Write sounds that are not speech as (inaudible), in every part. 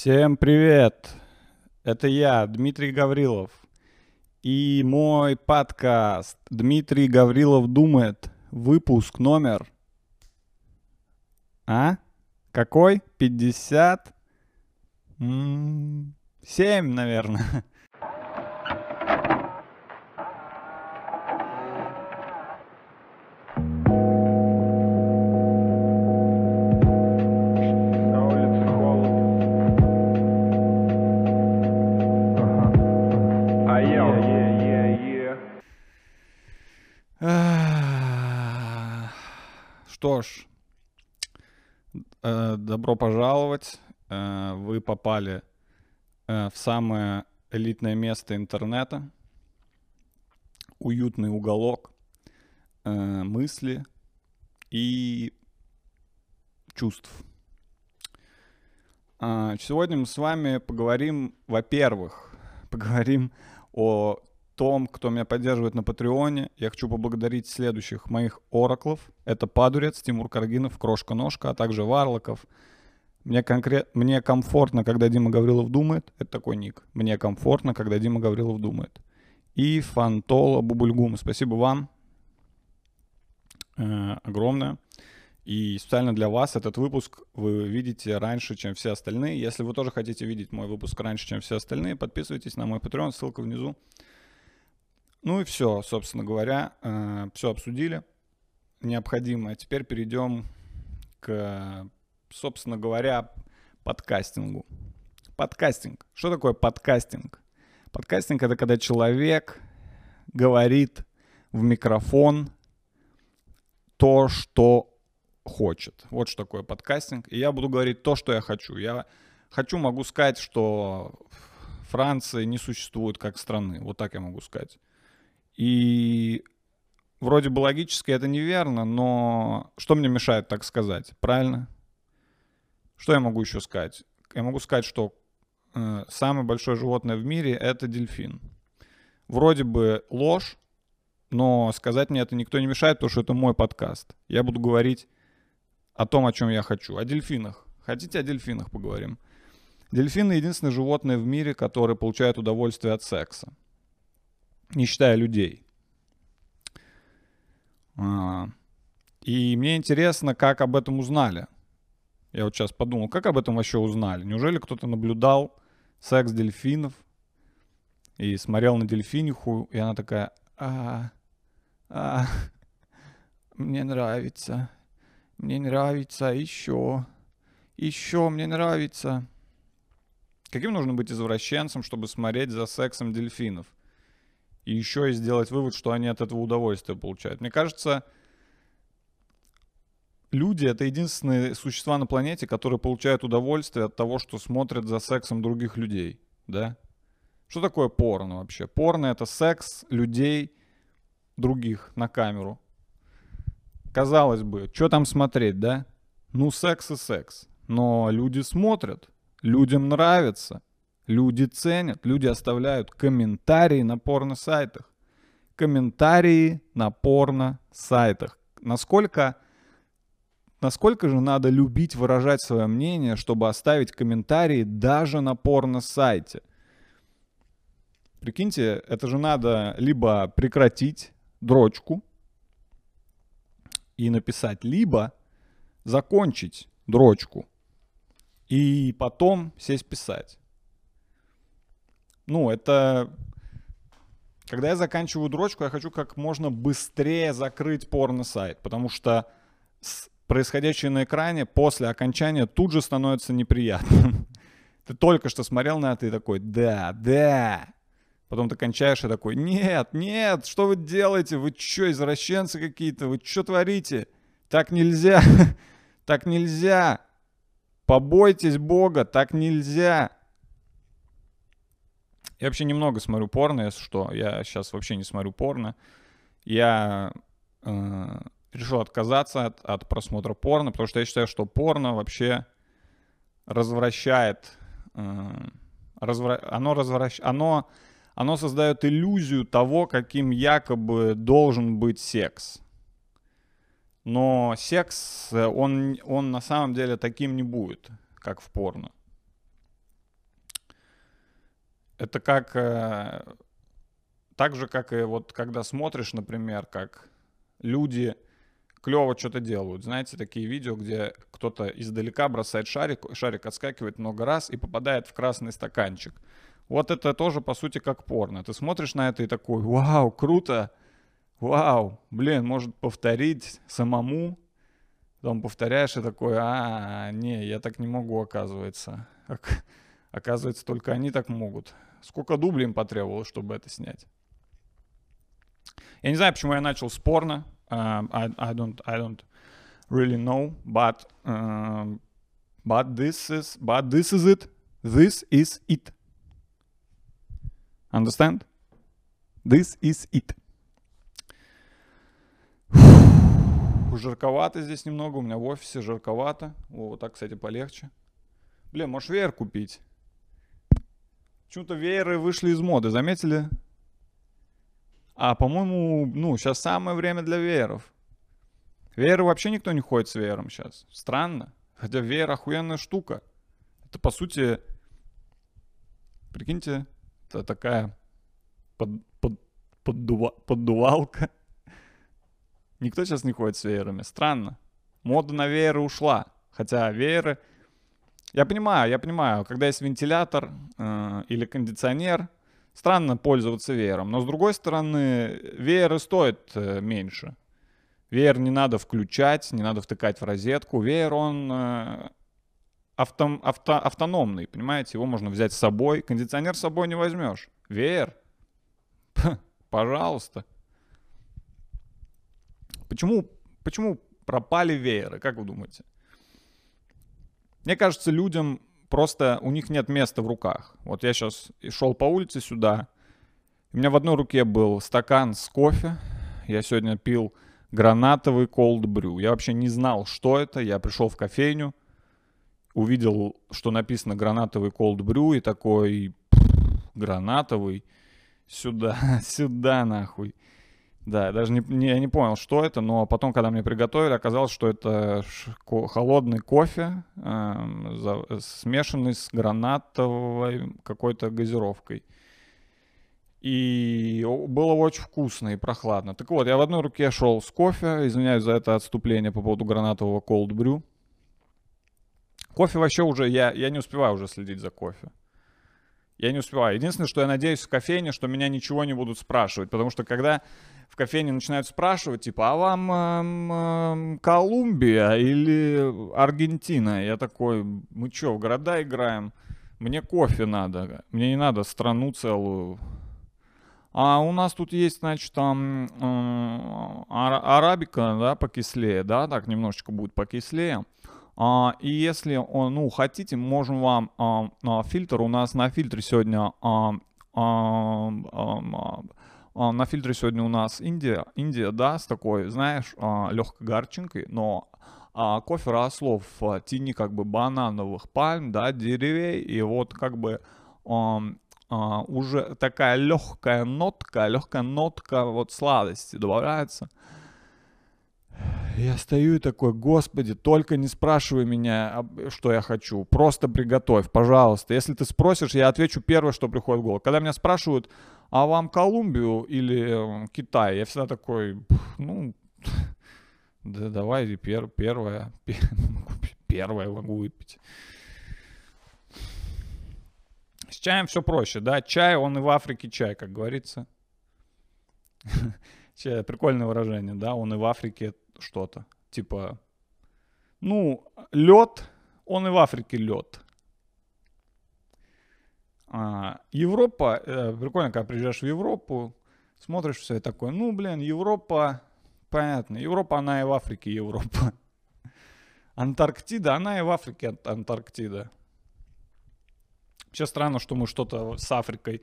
Всем привет! Это я, Дмитрий Гаврилов. И мой подкаст «Дмитрий Гаврилов думает». Выпуск номер... А? Какой? 50? М, Семь, наверное. (laughs) попали э, в самое элитное место интернета. Уютный уголок э, мысли и чувств. А, Сегодня мы с вами поговорим, во-первых, (laughs) поговорим о том, кто меня поддерживает на Патреоне. Я хочу поблагодарить следующих моих ораклов. Это Падурец, Тимур Каргинов, Крошка-Ножка, а также Варлоков. Мне, конкрет... Мне комфортно, когда Дима Гаврилов думает. Это такой ник. Мне комфортно, когда Дима Гаврилов думает. И Фантола Бубульгум. Спасибо вам э, огромное. И специально для вас этот выпуск вы видите раньше, чем все остальные. Если вы тоже хотите видеть мой выпуск раньше, чем все остальные, подписывайтесь на мой Patreon, ссылка внизу. Ну и все, собственно говоря, все обсудили. Необходимо. Теперь перейдем к, собственно говоря, подкастингу. Подкастинг. Что такое подкастинг? Подкастинг это когда человек говорит в микрофон то, что хочет. Вот что такое подкастинг. И я буду говорить то, что я хочу. Я хочу, могу сказать, что Франции не существует как страны. Вот так я могу сказать. И вроде бы логически это неверно, но что мне мешает так сказать? Правильно? Что я могу еще сказать? Я могу сказать, что э, самое большое животное в мире это дельфин. Вроде бы ложь, но сказать мне это никто не мешает, потому что это мой подкаст. Я буду говорить о том, о чем я хочу. О дельфинах. Хотите о дельфинах поговорим? Дельфины единственное животное в мире, которое получает удовольствие от секса. Не считая людей. А, И мне интересно, как об этом узнали. Я вот сейчас подумал, как об этом вообще узнали? Неужели кто-то наблюдал секс дельфинов и смотрел на дельфиниху, и она такая, а, а, мне нравится, мне нравится, еще, еще мне нравится. Каким нужно быть извращенцем, чтобы смотреть за сексом дельфинов? И еще и сделать вывод, что они от этого удовольствие получают. Мне кажется, люди — это единственные существа на планете, которые получают удовольствие от того, что смотрят за сексом других людей, да? Что такое порно вообще? Порно — это секс людей других на камеру. Казалось бы, что там смотреть, да? Ну, секс и секс. Но люди смотрят, людям нравится, люди ценят, люди оставляют комментарии на порно-сайтах. Комментарии на порно-сайтах. Насколько, насколько же надо любить выражать свое мнение, чтобы оставить комментарии даже на порно-сайте? Прикиньте, это же надо либо прекратить дрочку и написать, либо закончить дрочку и потом сесть писать. Ну, это... Когда я заканчиваю дрочку, я хочу как можно быстрее закрыть порно-сайт, потому что с- происходящее на экране после окончания тут же становится неприятным. (laughs) Ты только что смотрел на это и такой, да, да. Потом ты кончаешь и такой, нет, нет, что вы делаете? Вы что, извращенцы какие-то? Вы что творите? Так нельзя, (laughs) так нельзя. Побойтесь Бога, так нельзя. Я вообще немного смотрю порно, если что. Я сейчас вообще не смотрю порно. Я э, решил отказаться от, от просмотра порно, потому что я считаю, что порно вообще развращает. э, развра- Оно развращ... Оно, оно создает иллюзию того, каким якобы должен быть секс. Но секс, э, он, он на самом деле таким не будет, как в порно. это как... э, так же, как и вот когда смотришь, например, как люди клево что-то делают. Знаете, такие видео, где кто-то издалека бросает шарик, шарик отскакивает много раз и попадает в красный стаканчик. Вот это тоже, по сути, как порно. Ты смотришь на это и такой, вау, круто, вау, блин, может повторить самому. Потом повторяешь и такой, а, не, я так не могу, оказывается. Ок- Оказывается, только они так могут. Сколько дублей им потребовалось, чтобы это снять? Я не знаю, почему я начал с порно. Um, I, I don't, I don't really know, but, um, but this is, but this is it. This is it. Understand? This is it. (sighs) Жарковато здесь немного, у меня в офисе жарковато. О, вот так, кстати, полегче. Блин, можешь веер купить? Почему-то вееры вышли из моды, заметили? А, по-моему, ну, сейчас самое время для вееров. Вееры вообще никто не ходит с веером сейчас. Странно. Хотя веер охуенная штука. Это, по сути, прикиньте, это такая под, под, поддува- поддувалка. Никто сейчас не ходит с веерами. Странно. Мода на вееры ушла. Хотя вееры... Я понимаю, я понимаю, когда есть вентилятор э, или кондиционер, странно пользоваться веером. Но с другой стороны, вееры стоят э, меньше. Веер не надо включать, не надо втыкать в розетку. Веер, он э, автом- авто- автономный, понимаете? Его можно взять с собой. Кондиционер с собой не возьмешь. Веер? Пожалуйста. Почему, почему пропали вееры, как вы думаете? Мне кажется, людям просто у них нет места в руках. Вот я сейчас шел по улице сюда, у меня в одной руке был стакан с кофе, я сегодня пил гранатовый cold brew. Я вообще не знал, что это, я пришел в кофейню, увидел, что написано гранатовый cold brew, и такой «Пф, гранатовый, сюда, (laughs) сюда нахуй. Да, я даже не, не- я не понял, что это, но потом, когда мне приготовили, оказалось, что это ко- холодный кофе, эм, за- смешанный с гранатовой какой-то газировкой. И было очень вкусно и прохладно. Так вот, я в одной руке шел с кофе, извиняюсь за это отступление по поводу гранатового cold brew. Кофе вообще уже, я, я не успеваю уже следить за кофе. Я не успеваю. Единственное, что я надеюсь в кофейне, что меня ничего не будут спрашивать. Потому что когда в кофейне начинают спрашивать, типа, а вам эм, эм, Колумбия или Аргентина? Я такой, мы что, в города играем? Мне кофе надо. Мне не надо страну целую. А у нас тут есть, значит, там э, ара- арабика, да, покислее, да, так немножечко будет покислее. А, и если, ну, хотите, можем вам а, фильтр. У нас на фильтре сегодня а, на фильтре сегодня у нас Индия, Индия, да, с такой, знаешь, легкой гарчинкой, но кофе росло в тени как бы банановых пальм, да, деревей, и вот как бы уже такая легкая нотка, легкая нотка вот сладости добавляется. Я стою и такой, господи, только не спрашивай меня, что я хочу. Просто приготовь, пожалуйста. Если ты спросишь, я отвечу первое, что приходит в голову. Когда меня спрашивают, а вам Колумбию или э, Китай, я всегда такой, «Пф, ну, (laughs) да давай пер, первое, (laughs) пе- первое могу выпить. С чаем все проще, да? Чай, он и в Африке чай, как говорится. (laughs) Прикольное выражение, да? Он и в Африке что-то. Типа, ну, лед, он и в Африке лед. А, Европа, э, прикольно, когда приезжаешь в Европу, смотришь все и такой, ну, блин, Европа, понятно, Европа, она и в Африке Европа. (laughs) Антарктида, она и в Африке Ан- Антарктида. Вообще странно, что мы что-то с Африкой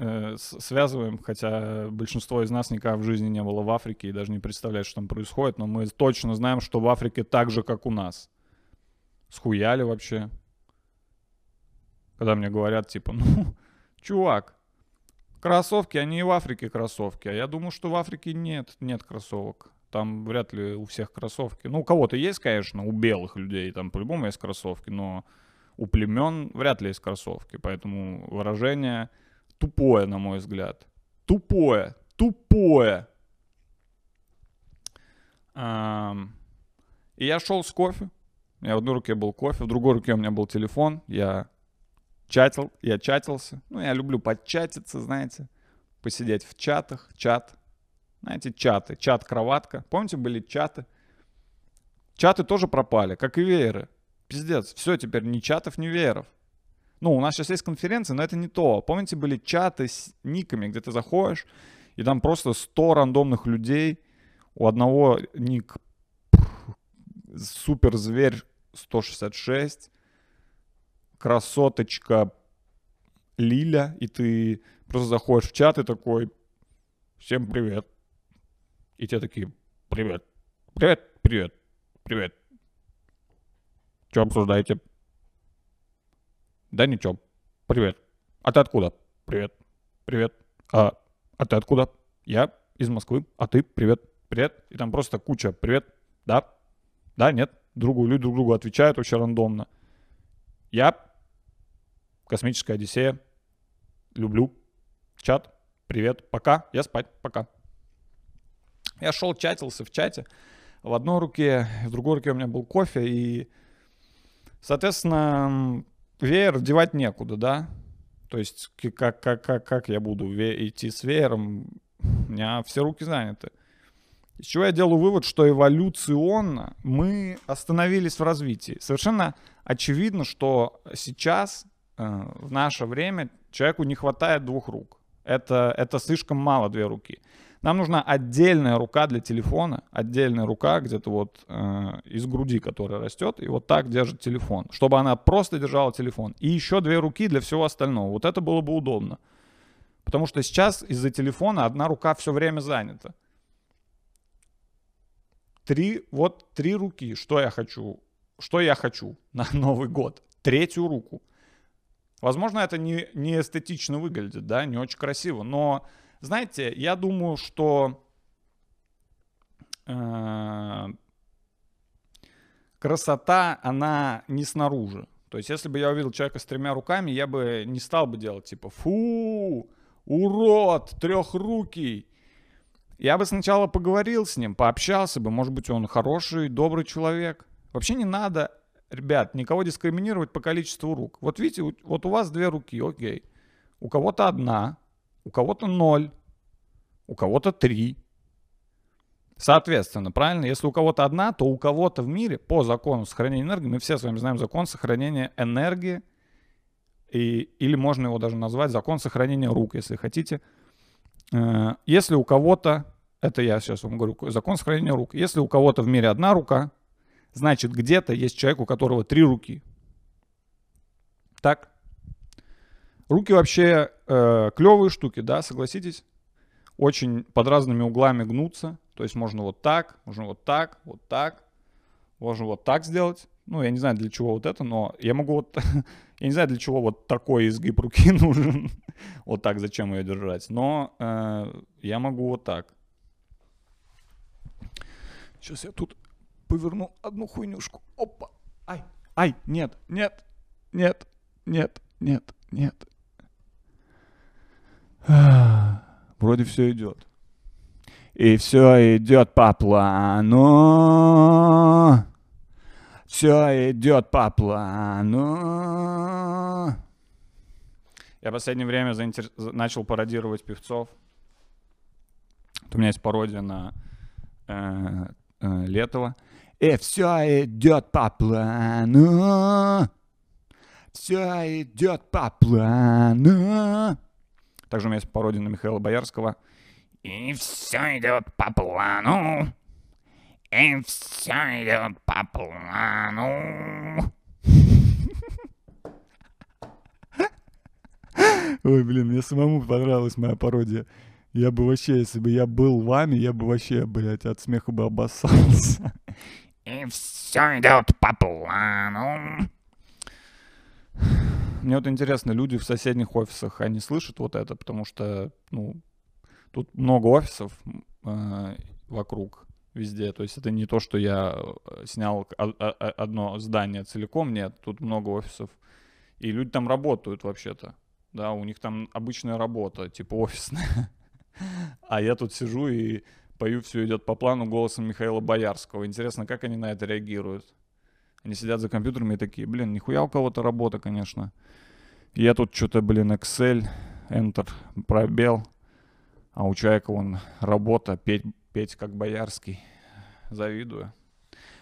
э, связываем, хотя большинство из нас никогда в жизни не было в Африке и даже не представляет, что там происходит, но мы точно знаем, что в Африке так же, как у нас. Схуяли вообще. Когда мне говорят, типа, (laughs) ну, чувак, кроссовки, они и в Африке кроссовки. А я думаю, что в Африке нет, нет кроссовок. Там вряд ли у всех кроссовки. Ну, у кого-то есть, конечно, у белых людей там по-любому есть кроссовки, но у племен вряд ли есть кроссовки, поэтому выражение тупое, на мой взгляд. Тупое, тупое. И я шел с кофе. Меня в одной руке был кофе, в другой руке у меня был телефон. Я чатил, я чатился. Ну, я люблю подчатиться, знаете, посидеть в чатах, чат. Знаете, чаты, чат-кроватка. Помните, были чаты? Чаты тоже пропали, как и вееры. Пиздец, все, теперь ни чатов, ни вееров. Ну, у нас сейчас есть конференции, но это не то. Помните, были чаты с никами, где ты заходишь, и там просто 100 рандомных людей. У одного ник супер зверь 166, красоточка Лиля, и ты просто заходишь в чат и такой, всем привет. И те такие, привет, привет, привет, привет. Что обсуждаете? Да ничего, привет. А ты откуда? Привет, привет. А, а ты откуда? Я из Москвы. А ты? Привет, привет. И там просто куча привет, да, да, нет. Другу, люди друг другу отвечают вообще рандомно. Я, космическая Одиссея, люблю. Чат, привет, пока, я спать, пока. Я шел, чатился в чате. В одной руке, в другой руке у меня был кофе, и, соответственно, веер девать некуда, да? То есть как, как, как, как я буду идти с веером? У меня все руки заняты. Из чего я делаю вывод, что эволюционно мы остановились в развитии. Совершенно очевидно, что сейчас, э, в наше время, человеку не хватает двух рук. Это, это слишком мало две руки. Нам нужна отдельная рука для телефона, отдельная рука где-то вот э, из груди, которая растет, и вот так держит телефон, чтобы она просто держала телефон. И еще две руки для всего остального. Вот это было бы удобно. Потому что сейчас из-за телефона одна рука все время занята. Три, вот три руки. Что я хочу? Что я хочу (laughs) на Новый год? Третью руку. Возможно, это не, не эстетично выглядит, да, не очень красиво, но, знаете, я думаю, что э, красота, она не снаружи. То есть, если бы я увидел человека с тремя руками, я бы не стал бы делать типа «фу, урод, трехрукий». Я бы сначала поговорил с ним, пообщался бы, может быть, он хороший, добрый человек. Вообще не надо, ребят, никого дискриминировать по количеству рук. Вот видите, вот у вас две руки, окей. У кого-то одна, у кого-то ноль, у кого-то три. Соответственно, правильно, если у кого-то одна, то у кого-то в мире по закону сохранения энергии, мы все с вами знаем закон сохранения энергии, и, или можно его даже назвать закон сохранения рук, если хотите. Э, Если у кого-то, это я сейчас вам говорю, закон сохранения рук, если у кого-то в мире одна рука, значит где-то есть человек, у которого три руки. Так? Руки вообще э, клевые штуки, да, согласитесь? Очень под разными углами гнутся. То есть можно вот так, можно вот так, вот так. Можно вот так сделать. Ну, я не знаю, для чего вот это, но я могу вот... (laughs) я не знаю, для чего вот такой изгиб руки (laughs) нужен. вот так, зачем ее держать. Но э, я могу вот так. Сейчас я тут поверну одну хуйнюшку. Опа. Ай. Ай, нет, нет, нет, нет, нет, нет. (sighs) Вроде все идет. И все идет по плану. Все идет по плану. Я в последнее время заинтер- за- начал пародировать певцов. У меня есть пародия на э, э, Летова. И все идет по плану. Все идет по плану. Также у меня есть пародия на Михаила Боярского. И все идет по плану. И все идет по плану. Ой, блин, мне самому понравилась моя пародия. Я бы вообще, если бы я был вами, я бы вообще, блядь, от смеха бы обоссался. И все идет по плану. Мне вот интересно, люди в соседних офисах, они слышат вот это, потому что, ну, тут много офисов э, вокруг. везде. То есть это не то, что я э, снял одно здание целиком, нет, тут много офисов. И люди там работают вообще-то. Да, у них там обычная работа, типа офисная. (laughs) А я тут сижу и пою «Все идет по плану» голосом Михаила Боярского. Интересно, как они на это реагируют? Они сидят за компьютерами и такие, блин, нихуя у кого-то работа, конечно. Я тут что-то, блин, Excel, Enter, пробел. А у человека вон работа, петь, петь как Боярский. Завидую.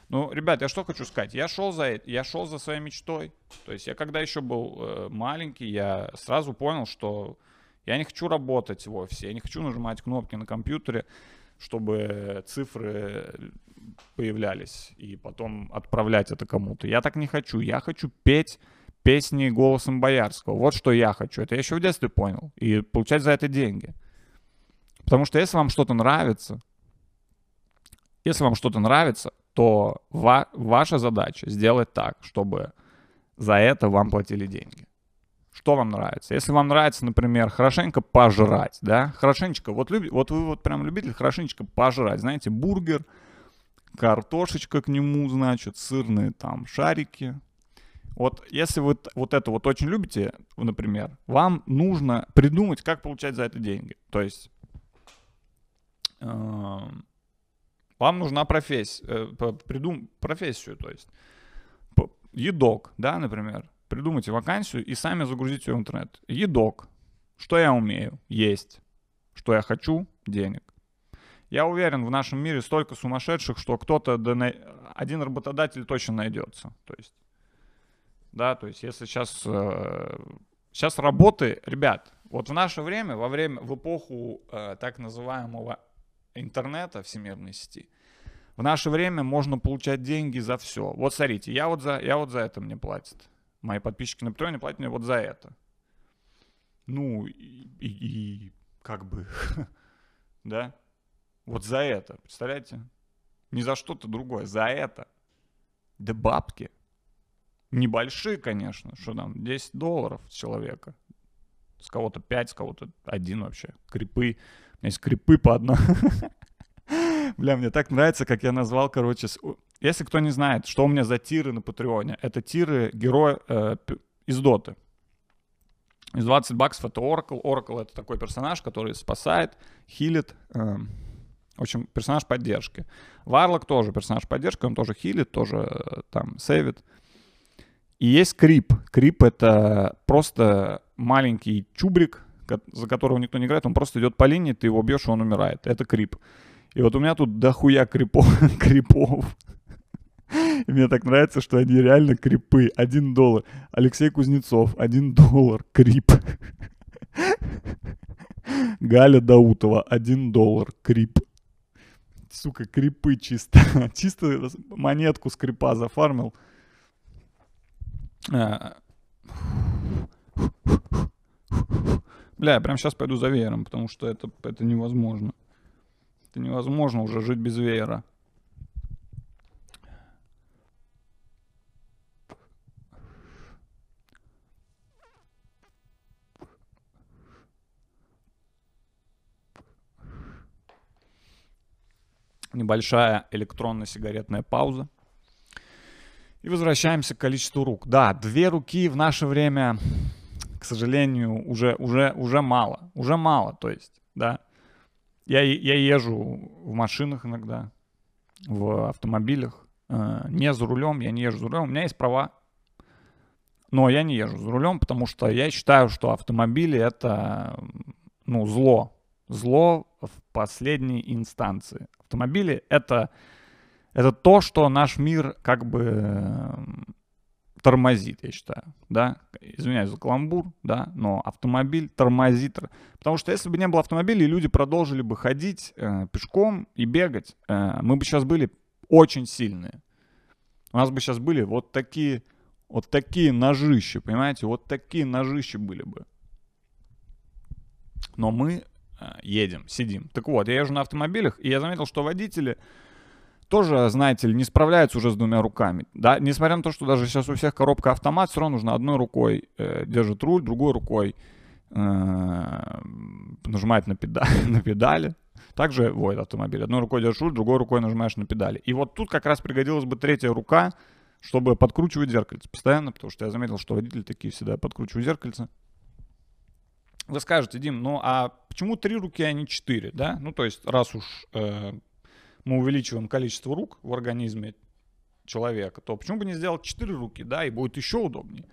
Ну, ребят, я что хочу сказать. Я шел за я шел за своей мечтой. То есть я когда еще был э, маленький, я сразу понял, что я не хочу работать в офисе, я не хочу нажимать кнопки на компьютере, чтобы цифры появлялись и потом отправлять это кому-то. Я так не хочу. Я хочу петь песни голосом Боярского. Вот что я хочу. Это я еще в детстве понял. И получать за это деньги. Потому что если вам что-то нравится, если вам что-то нравится, то ва- ваша задача сделать так, чтобы за это вам платили деньги. Что вам нравится? Если вам нравится, например, хорошенько пожрать, да, хорошенечко, вот, люби, вот вы вот прям любитель хорошенечко пожрать, знаете, бургер, картошечка к нему, значит, сырные там шарики. Вот если вы вот это вот очень любите, например, вам нужно придумать, как получать за это деньги. То есть эм, вам нужна профессия, э, придум, профессию, то есть едок, да, например. Придумайте вакансию и сами загрузите ее в интернет. Едок. Что я умею? Есть. Что я хочу? Денег. Я уверен, в нашем мире столько сумасшедших, что кто-то, один работодатель точно найдется. То есть, да, то есть если сейчас, э, сейчас работы, ребят, вот в наше время, во время, в эпоху э, так называемого интернета всемирной сети, в наше время можно получать деньги за все. Вот смотрите, я вот за, я вот за это мне платят. Мои подписчики на Патреоне платят мне вот за это. Ну, и, и, и как бы, (laughs) да? Вот за это, представляете? Не за что-то другое, за это. Да бабки. Небольшие, конечно, что там, 10 долларов человека. С кого-то 5, с кого-то один вообще. Крипы. У меня есть крипы по одной. (laughs) Бля, мне так нравится, как я назвал, короче, если кто не знает, что у меня за тиры на Патреоне, это тиры героя э, из Доты. Из 20 баксов это Oracle. Oracle это такой персонаж, который спасает, хилит. Э, в общем, персонаж поддержки. Варлок тоже персонаж поддержки, он тоже хилит, тоже э, там сейвит. И есть Крип. Крип это просто маленький чубрик, за которого никто не играет, он просто идет по линии, ты его бьешь, он умирает. Это Крип. И вот у меня тут дохуя крипов. (laughs) крипов. И мне так нравится, что они реально крипы. Один доллар. Алексей Кузнецов. Один доллар. Крип. (laughs) Галя Даутова. Один доллар. Крип. Сука, крипы чисто. (laughs) чисто монетку с крипа зафармил. А. Бля, я прям сейчас пойду за веером, потому что это, это невозможно. Это невозможно уже жить без веера. Небольшая электронно-сигаретная пауза. И возвращаемся к количеству рук. Да, две руки в наше время, к сожалению, уже, уже, уже мало. Уже мало, то есть, да. Я, я езжу в машинах иногда, в автомобилях. Э, не за рулем, я не езжу за рулем. У меня есть права, но я не езжу за рулем, потому что я считаю, что автомобили это ну, зло. Зло в последней инстанции. Автомобили это, это то, что наш мир как бы тормозит, я считаю, да, извиняюсь за каламбур, да, но автомобиль тормозит, потому что если бы не было автомобилей, люди продолжили бы ходить э, пешком и бегать, э, мы бы сейчас были очень сильные. У нас бы сейчас были вот такие, вот такие ножища, понимаете, вот такие ножища были бы. Но мы э, едем, сидим. Так вот, я езжу на автомобилях, и я заметил, что водители тоже, знаете ли, не справляются уже с двумя руками. Да? Несмотря на то, что даже сейчас у всех коробка автомат, все равно нужно одной рукой э, держит руль, другой рукой э, нажимает на, педа- (laughs) на педали. Также водит автомобиль. Одной рукой держишь руль, другой рукой нажимаешь на педали. И вот тут как раз пригодилась бы третья рука, чтобы подкручивать зеркальце постоянно, потому что я заметил, что водители такие всегда подкручивают зеркальце. Вы скажете, Дим, ну а почему три руки, а не четыре, да? Ну то есть раз уж э, мы увеличиваем количество рук в организме человека, то почему бы не сделать четыре руки, да, и будет еще удобнее.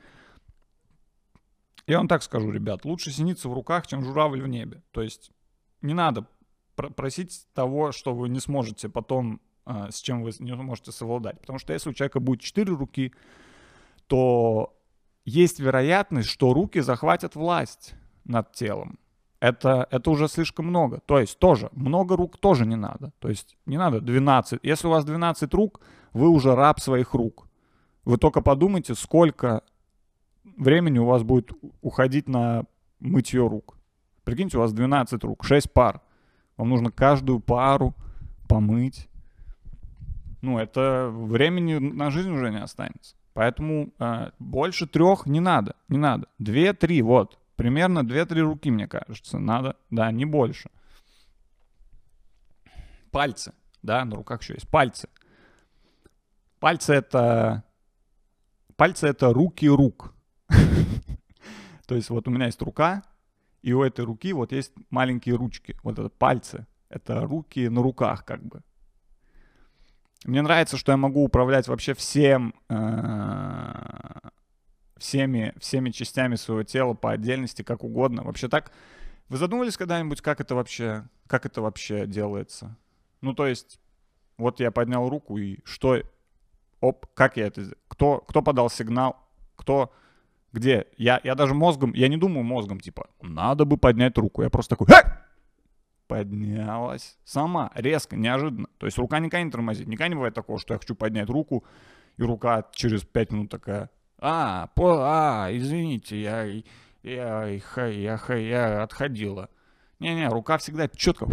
Я вам так скажу, ребят, лучше синица в руках, чем журавль в небе. То есть не надо пр- просить того, что вы не сможете потом, э, с чем вы не можете совладать. Потому что если у человека будет четыре руки, то есть вероятность, что руки захватят власть над телом. Это, это уже слишком много. То есть тоже, много рук тоже не надо. То есть не надо 12. Если у вас 12 рук, вы уже раб своих рук. Вы только подумайте, сколько времени у вас будет уходить на мытье рук. Прикиньте, у вас 12 рук, 6 пар. Вам нужно каждую пару помыть. Ну, это времени на жизнь уже не останется. Поэтому э, больше трех не надо, не надо. Две-три, вот. Примерно 2-3 руки, мне кажется, надо. Да, не больше. Пальцы. Да, на руках еще есть пальцы. Пальцы это... Пальцы это руки рук. (laughs) То есть вот у меня есть рука, и у этой руки вот есть маленькие ручки. Вот это пальцы. Это руки на руках как бы. Мне нравится, что я могу управлять вообще всем, э, всеми, всеми частями своего тела по отдельности, как угодно. Вообще так. Вы задумывались когда-нибудь, как это вообще, как это вообще делается? Ну, то есть, вот я поднял руку, и что, оп, как я это, кто, кто подал сигнал, кто, где? Я, я даже мозгом, я не думаю мозгом, типа, надо бы поднять руку. Я просто такой, «Ха!» поднялась сама, резко, неожиданно. То есть рука никогда не тормозит. Никогда не бывает такого, что я хочу поднять руку, и рука через пять минут такая, а, по, а, извините, я, я, я, я, я отходила. Не-не, рука всегда четко.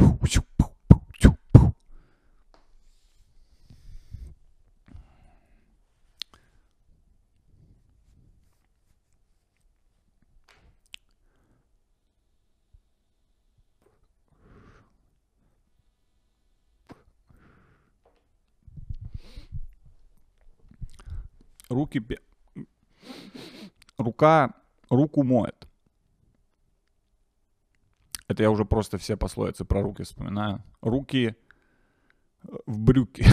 Руки... Рука руку моет. Это я уже просто все пословицы про руки вспоминаю. Руки э, в брюки.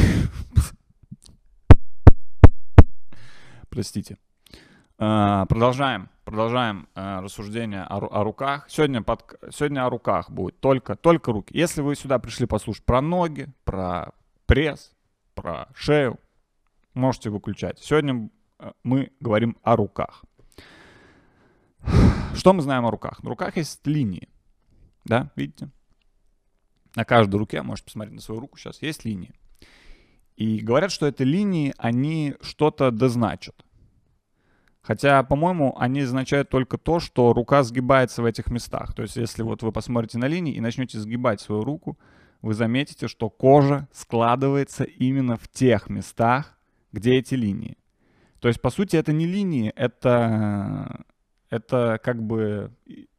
Простите. А, Продолжаем, продолжаем а, рассуждение о руках. Сегодня, под, сегодня о руках будет только, только руки. Если вы сюда пришли послушать про ноги, про пресс, про шею, можете выключать. Сегодня э, мы говорим о руках. Что мы знаем о руках? На руках есть линии. Да, видите? На каждой руке, можете посмотреть на свою руку сейчас, есть линии. И говорят, что эти линии, они что-то дозначат. Хотя, по-моему, они означают только то, что рука сгибается в этих местах. То есть, если вот вы посмотрите на линии и начнете сгибать свою руку, вы заметите, что кожа складывается именно в тех местах, где эти линии. То есть, по сути, это не линии, это, это как бы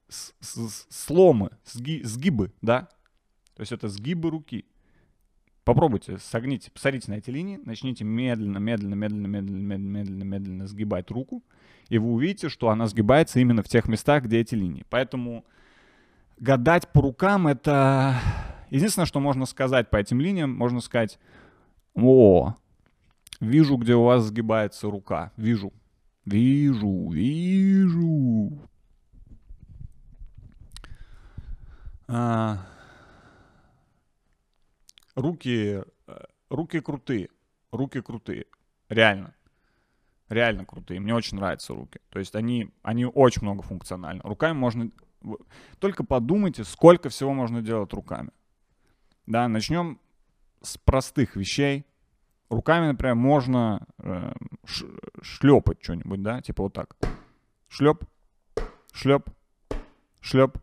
сломы, сги- сгибы, да? То есть это сгибы руки. Попробуйте, согните, посмотрите на эти линии, начните медленно, медленно, медленно, медленно, медленно, медленно, медленно сгибать руку, и вы увидите, что она сгибается именно в тех местах, где эти линии. Поэтому гадать по рукам — это... Единственное, что можно сказать по этим линиям, можно сказать, о, вижу, где у вас сгибается рука, вижу, вижу, вижу. А, руки, э, руки крутые, руки крутые, реально, реально крутые. Мне очень нравятся руки. То есть они, они очень многофункциональны. Руками можно, только подумайте, сколько всего можно делать руками. Да, начнем с простых вещей. Руками, например, можно э, шлепать что-нибудь, да, типа вот так. Шлеп, шлеп, шлеп.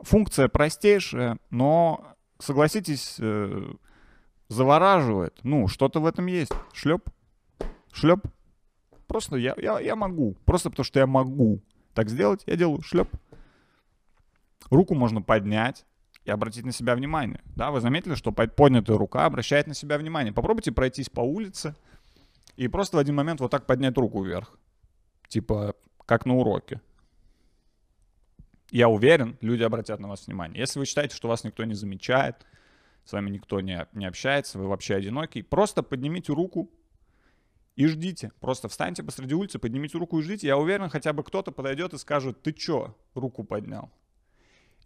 Функция простейшая, но, согласитесь, э, завораживает. Ну, что-то в этом есть. Шлеп, шлеп. Просто я, я, я могу. Просто потому что я могу так сделать, я делаю шлеп. Руку можно поднять. И обратить на себя внимание. Да, вы заметили, что под- поднятая рука обращает на себя внимание. Попробуйте пройтись по улице и просто в один момент вот так поднять руку вверх. Типа, как на уроке. Я уверен, люди обратят на вас внимание. Если вы считаете, что вас никто не замечает, с вами никто не, не общается, вы вообще одинокий, просто поднимите руку и ждите. Просто встаньте посреди улицы, поднимите руку и ждите. Я уверен, хотя бы кто-то подойдет и скажет, ты чё, руку поднял?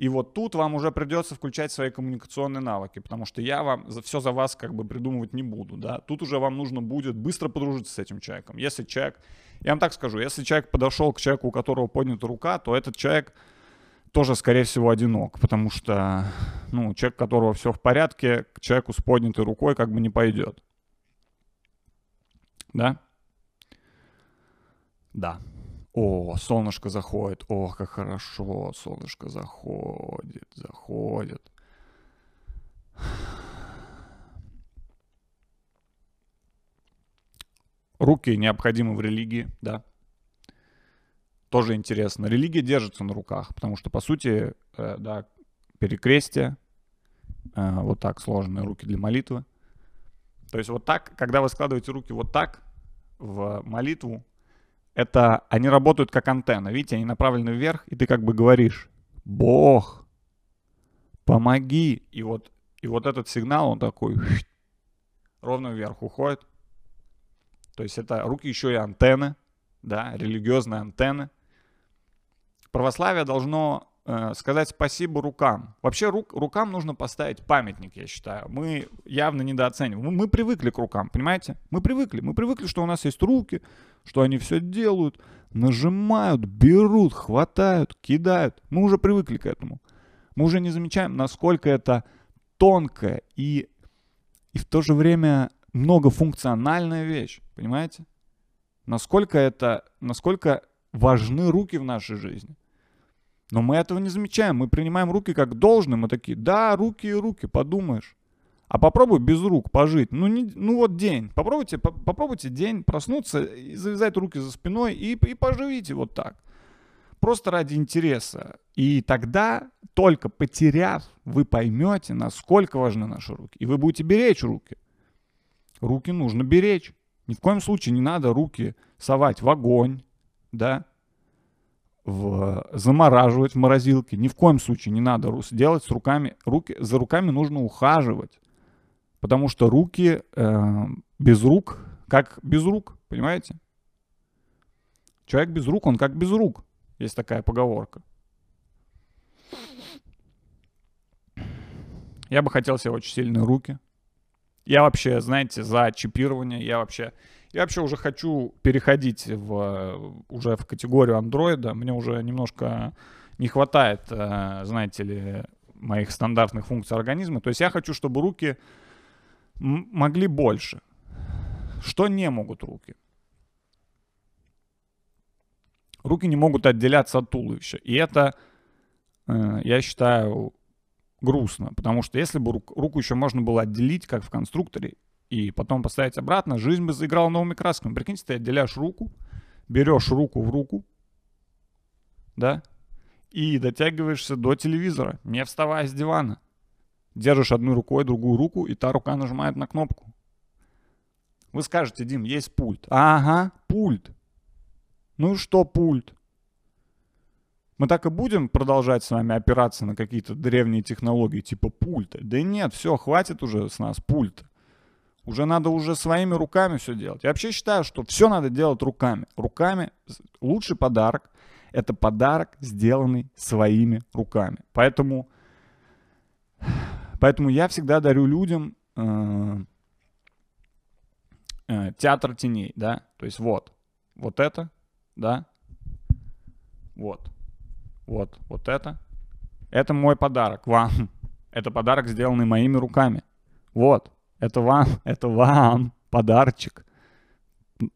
И вот тут вам уже придется включать свои коммуникационные навыки, потому что я вам за, все за вас как бы придумывать не буду, да. Тут уже вам нужно будет быстро подружиться с этим человеком. Если человек, я вам так скажу, если человек подошел к человеку, у которого поднята рука, то этот человек тоже, скорее всего, одинок, потому что, ну, человек, у которого все в порядке, к человеку с поднятой рукой как бы не пойдет. Да? Да. О, солнышко заходит. О, как хорошо. Солнышко заходит, заходит. Руки необходимы в религии, да. Тоже интересно. Религия держится на руках, потому что, по сути, э, да, перекрестие, э, вот так сложенные руки для молитвы. То есть вот так, когда вы складываете руки вот так в молитву, это они работают как антенна. Видите, они направлены вверх, и ты как бы говоришь, Бог, помоги. И вот, и вот этот сигнал, он такой (sniffs) ровно вверх уходит. То есть это руки еще и антенны, да, религиозные антенны. Православие должно э, сказать спасибо рукам. Вообще рук, рукам нужно поставить памятник, я считаю. Мы явно недооцениваем. Мы, мы привыкли к рукам, понимаете? Мы привыкли. Мы привыкли, что у нас есть руки, что они все делают, нажимают, берут, хватают, кидают. Мы уже привыкли к этому. Мы уже не замечаем, насколько это тонкая и, и в то же время многофункциональная вещь, понимаете? Насколько это, насколько важны руки в нашей жизни. Но мы этого не замечаем, мы принимаем руки как должное, мы такие, да, руки и руки, подумаешь. А попробуй без рук пожить. Ну, не, ну вот день. Попробуйте, по, попробуйте день проснуться и завязать руки за спиной и, и поживите вот так. Просто ради интереса. И тогда, только потеряв, вы поймете, насколько важны наши руки. И вы будете беречь руки. Руки нужно беречь. Ни в коем случае не надо руки совать в огонь, да, в, замораживать в морозилке. Ни в коем случае не надо делать с руками. Руки, за руками нужно ухаживать. Потому что руки э, без рук, как без рук, понимаете? Человек без рук, он как без рук. Есть такая поговорка. Я бы хотел себе очень сильные руки. Я вообще, знаете, за чипирование. Я вообще, я вообще уже хочу переходить в, уже в категорию андроида. Мне уже немножко не хватает, э, знаете ли, моих стандартных функций организма. То есть я хочу, чтобы руки могли больше. Что не могут руки? Руки не могут отделяться от туловища. И это, э, я считаю, грустно. Потому что если бы рук- руку еще можно было отделить, как в конструкторе, и потом поставить обратно, жизнь бы заиграла новыми красками. Прикиньте, ты отделяешь руку, берешь руку в руку, да, и дотягиваешься до телевизора, не вставая с дивана. Держишь одной рукой другую руку, и та рука нажимает на кнопку. Вы скажете, Дим, есть пульт. Ага, пульт. Ну и что пульт? Мы так и будем продолжать с вами опираться на какие-то древние технологии типа пульта? Да нет, все, хватит уже с нас пульта. Уже надо уже своими руками все делать. Я вообще считаю, что все надо делать руками. Руками лучший подарок – это подарок, сделанный своими руками. Поэтому, поэтому я всегда дарю людям э, э, театр теней, да. То есть вот, вот это, да, вот, вот, вот это. Это мой подарок вам. (laughs) Это подарок, сделанный моими руками. Вот, это вам, (laughs) это вам подарочек.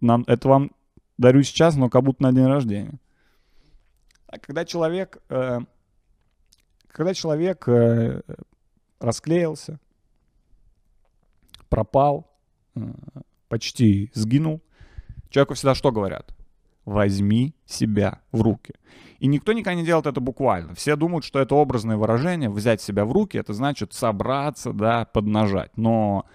Нам, это вам дарю сейчас, но как будто на день рождения. А когда человек, э, когда человек э, расклеился, пропал, э, почти сгинул, человеку всегда что говорят? возьми себя в руки. И никто никогда не делает это буквально. Все думают, что это образное выражение, взять себя в руки, это значит собраться, да, поднажать. Но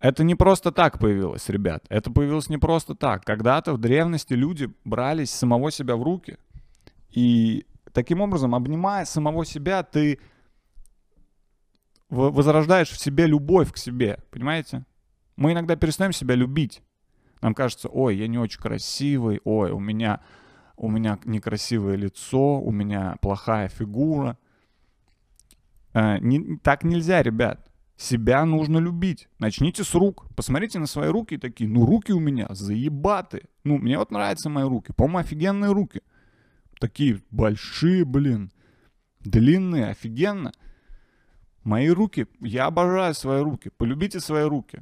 это не просто так появилось, ребят. Это появилось не просто так. Когда-то в древности люди брались самого себя в руки. И таким образом, обнимая самого себя, ты возрождаешь в себе любовь к себе. Понимаете? Мы иногда перестаем себя любить. Нам кажется, ой, я не очень красивый, ой, у меня, у меня некрасивое лицо, у меня плохая фигура. Э, не, так нельзя, ребят. Себя нужно любить. Начните с рук. Посмотрите на свои руки и такие, ну руки у меня заебаты. Ну, мне вот нравятся мои руки. По-моему, офигенные руки. Такие большие, блин. Длинные, офигенно. Мои руки, я обожаю свои руки. Полюбите свои руки.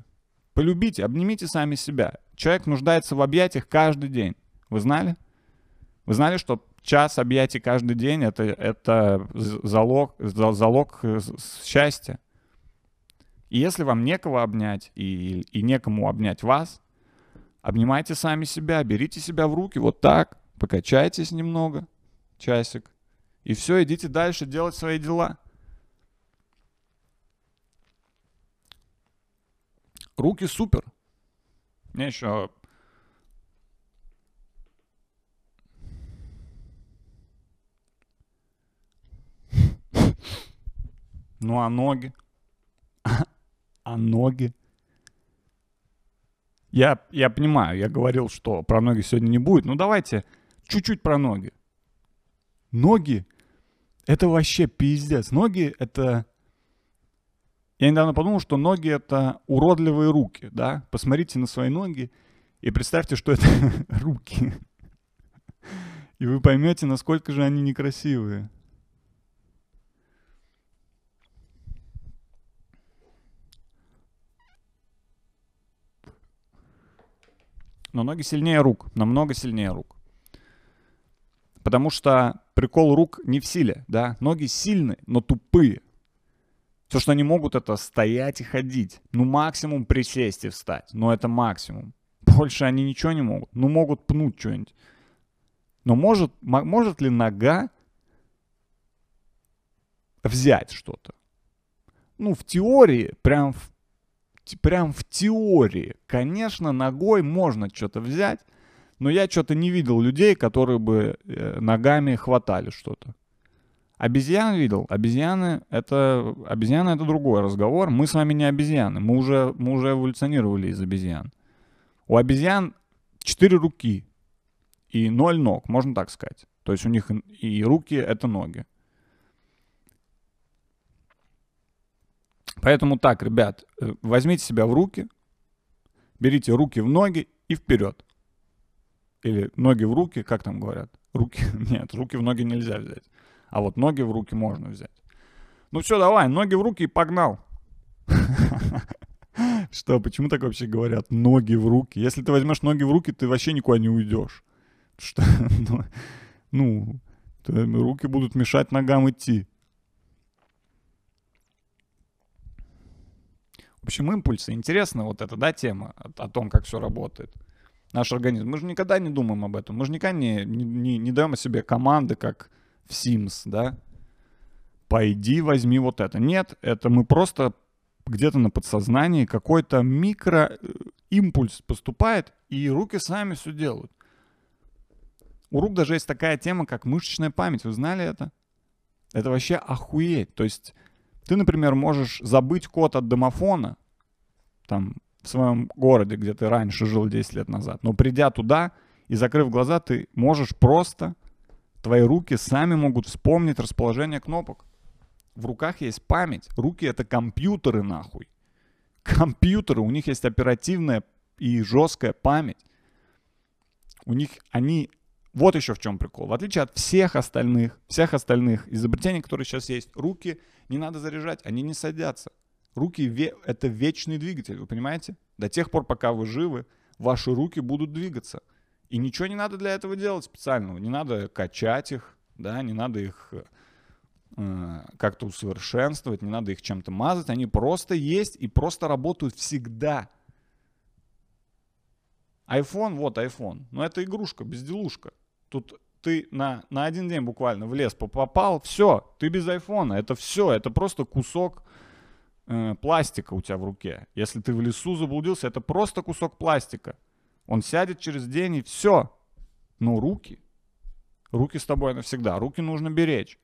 Полюбите, обнимите сами себя. Человек нуждается в объятиях каждый день. Вы знали? Вы знали, что час объятий каждый день это, это залог, залог счастья? И если вам некого обнять и, и некому обнять вас, обнимайте сами себя, берите себя в руки вот так, покачайтесь немного, часик, и все, идите дальше делать свои дела. Руки супер. Мне еще Ну а ноги? а ноги? Я, я понимаю, я говорил, что про ноги сегодня не будет. Ну давайте чуть-чуть про ноги. Ноги — это вообще пиздец. Ноги — это я недавно подумал, что ноги — это уродливые руки, да? Посмотрите на свои ноги и представьте, что это (laughs) руки. И вы поймете, насколько же они некрасивые. Но ноги сильнее рук, намного сильнее рук. Потому что прикол рук не в силе, да? Ноги сильные, но тупые. Все, что они могут, это стоять и ходить. Ну, максимум присесть и встать. Но это максимум. Больше они ничего не могут. Ну, могут пнуть что-нибудь. Но может, может ли нога взять что-то? Ну, в теории, прям в, прям в теории, конечно, ногой можно что-то взять, но я что-то не видел людей, которые бы э, ногами хватали что-то. Обезьян видел? Обезьяны это, обезьяны это другой разговор. Мы с вами не обезьяны. Мы уже, мы уже эволюционировали из обезьян. У обезьян четыре руки и ноль ног, можно так сказать. То есть у них и руки — это ноги. Поэтому так, ребят, э, возьмите себя в руки, берите руки в ноги и вперед. Или ноги в руки, как там говорят? Руки, (laughs) нет, руки в ноги нельзя взять. А вот ноги в руки можно взять. Ну все, давай, ноги в руки и погнал. (laughs) Что, почему так вообще говорят? Ноги в руки. Если ты возьмешь ноги в руки, ты вообще никуда не уйдешь. Что, (laughs) ну, ну руки будут мешать ногам идти. В общем, импульсы. Интересна вот эта, да, тема о, о том, как все работает. Наш организм. Мы же никогда не думаем об этом. Мы же никогда не, не, не, даем себе команды, как в Sims, да, пойди возьми вот это. Нет, это мы просто где-то на подсознании какой-то микроимпульс поступает, и руки сами все делают. У рук даже есть такая тема, как мышечная память. Вы знали это? Это вообще охуеть. То есть ты, например, можешь забыть код от домофона, там, в своем городе, где ты раньше жил 10 лет назад. Но придя туда и закрыв глаза, ты можешь просто Твои руки сами могут вспомнить расположение кнопок. В руках есть память. Руки — это компьютеры, нахуй. Компьютеры, у них есть оперативная и жесткая память. У них они... Вот еще в чем прикол. В отличие от всех остальных, всех остальных изобретений, которые сейчас есть, руки не надо заряжать, они не садятся. Руки ве- — это вечный двигатель, вы понимаете? До тех пор, пока вы живы, ваши руки будут двигаться — и ничего не надо для этого делать специального. Не надо качать их, да, не надо их э, как-то усовершенствовать, не надо их чем-то мазать. Они просто есть и просто работают всегда. iPhone, вот iPhone. Но это игрушка, безделушка. Тут ты на, на один день буквально в лес попал, все, ты без айфона. Это все, это просто кусок э, пластика у тебя в руке. Если ты в лесу заблудился, это просто кусок пластика. Он сядет через день и все. Но руки, руки с тобой навсегда, руки нужно беречь.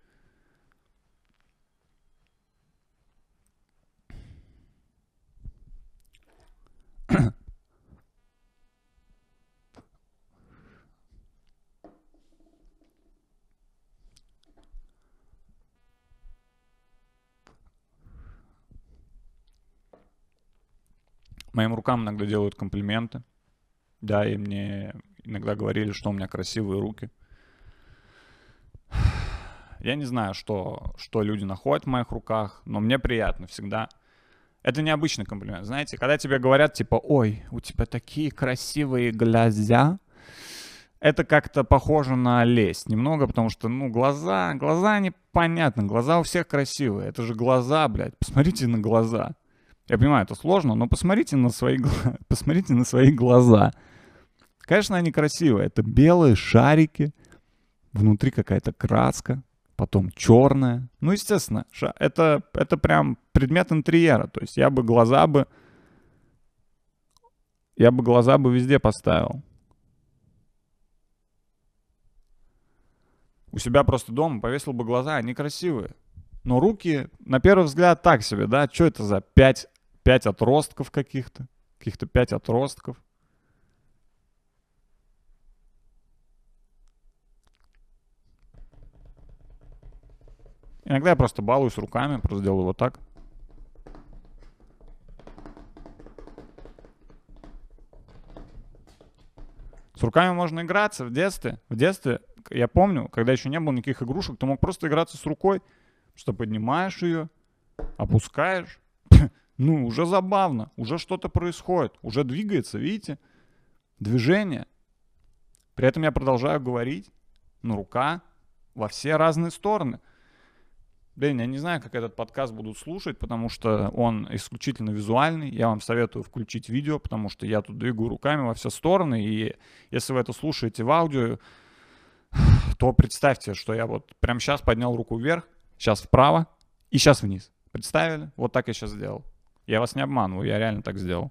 Моим рукам иногда делают комплименты. Да, и мне иногда говорили, что у меня красивые руки. Я не знаю, что, что люди находят в моих руках, но мне приятно всегда. Это необычный комплимент. Знаете, когда тебе говорят, типа, ой, у тебя такие красивые глаза, это как-то похоже на лесть немного, потому что, ну, глаза, глаза непонятно, глаза у всех красивые. Это же глаза, блядь, посмотрите на глаза. Я понимаю, это сложно, но посмотрите на свои, (laughs) посмотрите на свои глаза. Конечно, они красивые. Это белые шарики, внутри какая-то краска, потом черная. Ну, естественно, это, это прям предмет интерьера. То есть я бы глаза бы... Я бы глаза бы везде поставил. У себя просто дома повесил бы глаза, они красивые. Но руки, на первый взгляд, так себе, да? Что это за пять, пять отростков каких-то? Каких-то пять отростков. Иногда я просто балуюсь руками, просто делаю вот так. С руками можно играться в детстве. В детстве, я помню, когда еще не было никаких игрушек, ты мог просто играться с рукой, что поднимаешь ее, опускаешь. (laughs) Ну, уже забавно, уже что-то происходит, уже двигается, видите? Движение. При этом я продолжаю говорить, но рука во все разные стороны – Блин, я не знаю, как этот подкаст будут слушать, потому что он исключительно визуальный. Я вам советую включить видео, потому что я тут двигаю руками во все стороны. И если вы это слушаете в аудио, то представьте, что я вот прямо сейчас поднял руку вверх, сейчас вправо и сейчас вниз. Представили? Вот так я сейчас сделал. Я вас не обманываю, я реально так сделал.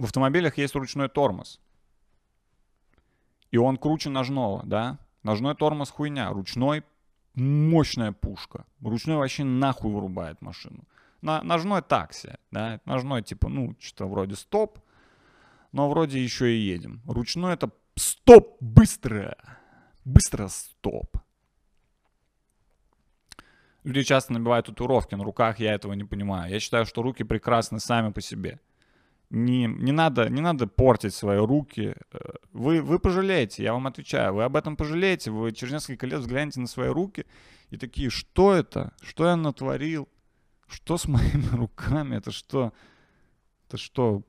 В автомобилях есть ручной тормоз. И он круче ножного, да? Ножной тормоз хуйня, ручной мощная пушка. Ручной вообще нахуй вырубает машину. На, ножной такси, да? Ножной типа, ну, что-то вроде стоп, но вроде еще и едем. Ручной это стоп, быстро, быстро стоп. Люди часто набивают татуировки на руках, я этого не понимаю. Я считаю, что руки прекрасны сами по себе не, не, надо, не надо портить свои руки. Э, вы, вы пожалеете, я вам отвечаю. Вы об этом пожалеете. Вы через несколько лет взглянете на свои руки и такие, что это? Что я натворил? Что с (laughs) моими руками? Это что? Это что?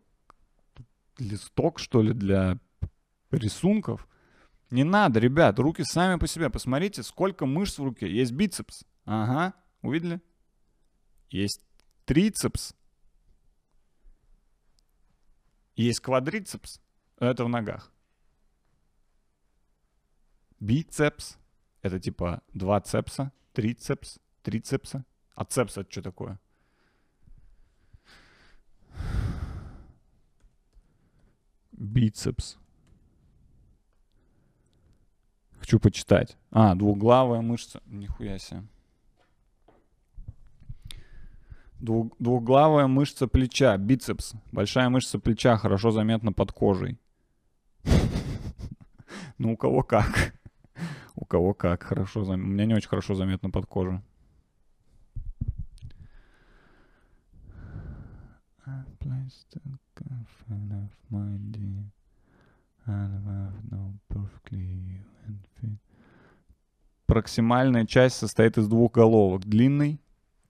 Листок, что ли, для рисунков? Не надо, ребят, руки сами по себе. Посмотрите, сколько мышц в руке. Есть бицепс. Ага, увидели? Есть трицепс. Есть квадрицепс, это в ногах. Бицепс, это типа два цепса, трицепс, трицепса. А цепс это что такое? Бицепс. Хочу почитать. А, двуглавая мышца. Нихуя себе. Двух, двухглавая мышца плеча, бицепс. Большая мышца плеча хорошо заметна под кожей. (laughs) Ну, у кого как. У кого как. Хорошо У меня не очень хорошо заметно под кожей. Проксимальная часть состоит из двух головок, длинной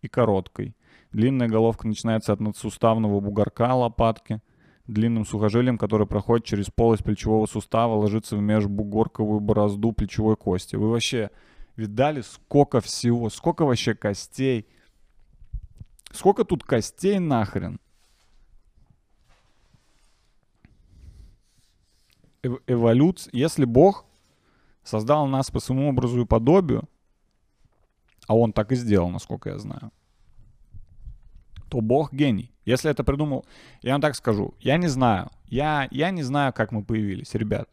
и короткой. Длинная головка начинается от надсуставного бугорка лопатки, длинным сухожилием, которое проходит через полость плечевого сустава, ложится в межбугорковую борозду плечевой кости. Вы вообще видали, сколько всего, сколько вообще костей? Сколько тут костей нахрен? Эв- эволюция, если Бог создал нас по своему образу и подобию, а он так и сделал, насколько я знаю, то Бог гений. Если это придумал, я вам так скажу, я не знаю, я, я не знаю, как мы появились, ребят.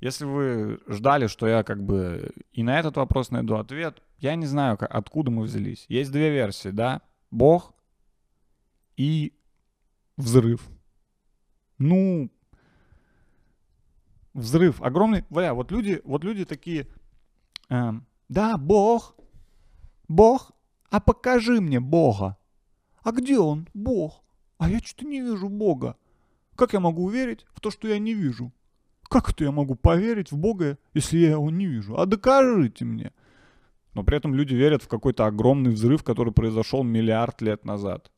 Если вы ждали, что я как бы и на этот вопрос найду ответ, я не знаю, как, откуда мы взялись. Есть две версии, да? Бог и взрыв. Ну, взрыв огромный. Бля, вот люди, вот люди такие, эм, да, Бог, Бог, а покажи мне Бога. А где он, Бог? А я что-то не вижу Бога. Как я могу уверить в то, что я не вижу? Как это я могу поверить в Бога, если я его не вижу? А докажите мне. Но при этом люди верят в какой-то огромный взрыв, который произошел миллиард лет назад.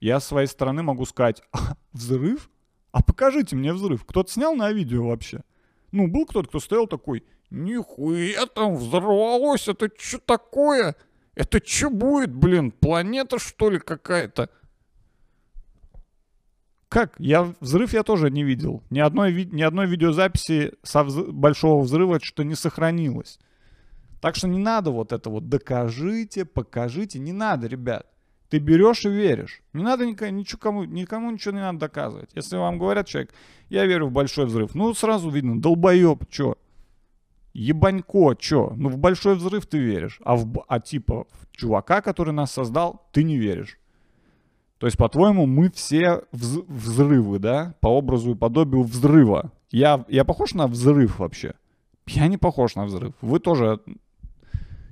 Я с своей стороны могу сказать, «А, взрыв? А покажите мне взрыв. Кто-то снял на видео вообще? Ну, был кто-то, кто стоял такой, нихуя там взорвалось, это что такое? Это что будет, блин, планета что ли какая-то? Как? Я взрыв я тоже не видел. Ни одной, ни одной видеозаписи со вз- большого взрыва что не сохранилось. Так что не надо вот это вот докажите, покажите. Не надо, ребят. Ты берешь и веришь. Не надо никому, никому ничего не надо доказывать. Если вам говорят человек, я верю в большой взрыв, ну сразу видно, долбоеб, чё? Ебанько, чё? Ну в большой взрыв ты веришь, а, в, а типа в чувака, который нас создал, ты не веришь. То есть, по-твоему, мы все вз- взрывы, да? По образу и подобию взрыва. Я, я похож на взрыв вообще? Я не похож на взрыв. Вы тоже...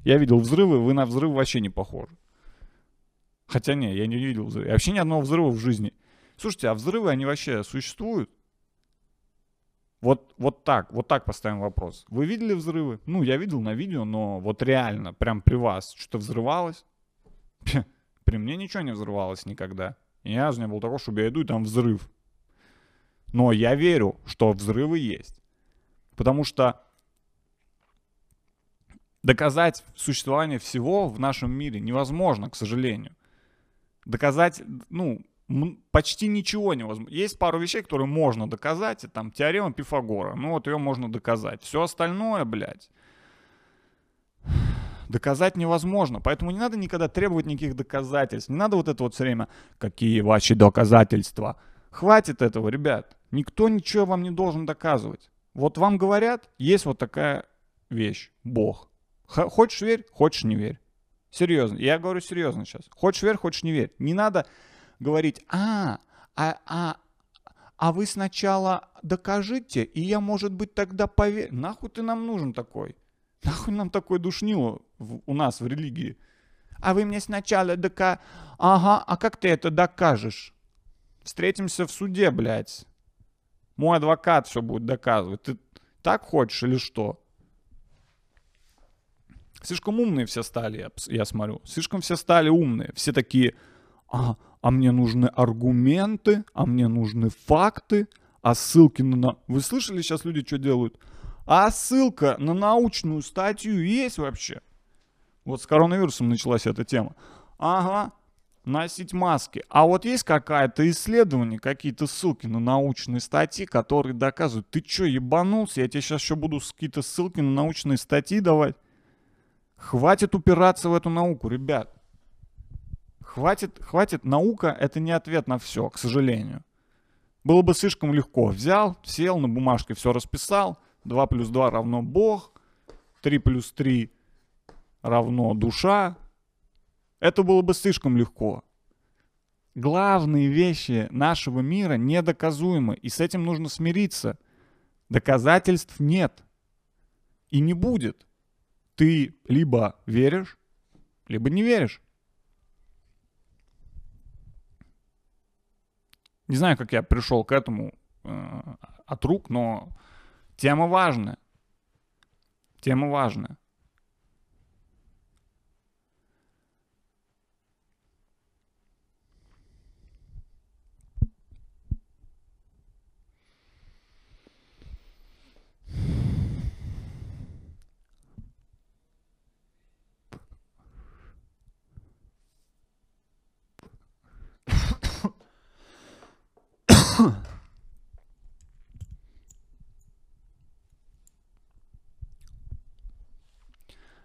Я видел взрывы, вы на взрыв вообще не похожи. Хотя не, я не видел взрыва. Вообще ни одного взрыва в жизни. Слушайте, а взрывы, они вообще существуют? Вот, вот так, вот так поставим вопрос. Вы видели взрывы? Ну, я видел на видео, но вот реально, прям при вас что-то взрывалось? При мне ничего не взрывалось никогда. И ни разу не было такого, чтобы я иду и там взрыв. Но я верю, что взрывы есть. Потому что доказать существование всего в нашем мире невозможно, к сожалению. Доказать, ну, почти ничего невозможно. Есть пару вещей, которые можно доказать. Это там теорема Пифагора. Ну вот ее можно доказать. Все остальное, блядь, доказать невозможно. Поэтому не надо никогда требовать никаких доказательств. Не надо вот это вот все время, какие ваши доказательства. Хватит этого, ребят. Никто ничего вам не должен доказывать. Вот вам говорят, есть вот такая вещь, Бог. Хочешь верь, хочешь не верь. Серьезно, я говорю серьезно сейчас. Хочешь верь, хочешь не верь. Не надо говорить, а, а, а, а вы сначала докажите, и я, может быть, тогда поверю. Нахуй ты нам нужен такой? Нахуй нам такой душнило в- у нас в религии? А вы мне сначала дока... Ага, а как ты это докажешь? Встретимся в суде, блядь. Мой адвокат все будет доказывать. Ты так хочешь или что? Слишком умные все стали, я, я смотрю. Слишком все стали умные. Все такие, а, а мне нужны аргументы, а мне нужны факты, а ссылки на... на-». Вы слышали сейчас люди что делают? А ссылка на научную статью есть вообще? Вот с коронавирусом началась эта тема. Ага, носить маски. А вот есть какое-то исследование, какие-то ссылки на научные статьи, которые доказывают, ты что, ебанулся? Я тебе сейчас еще буду какие-то ссылки на научные статьи давать. Хватит упираться в эту науку, ребят. Хватит, хватит. Наука — это не ответ на все, к сожалению. Было бы слишком легко. Взял, сел на бумажке, все расписал. 2 плюс 2 равно Бог. 3 плюс 3 равно душа. Это было бы слишком легко. Главные вещи нашего мира недоказуемы, и с этим нужно смириться. Доказательств нет. И не будет. Ты либо веришь, либо не веришь. Не знаю, как я пришел к этому э, от рук, но тема важная. Тема важная.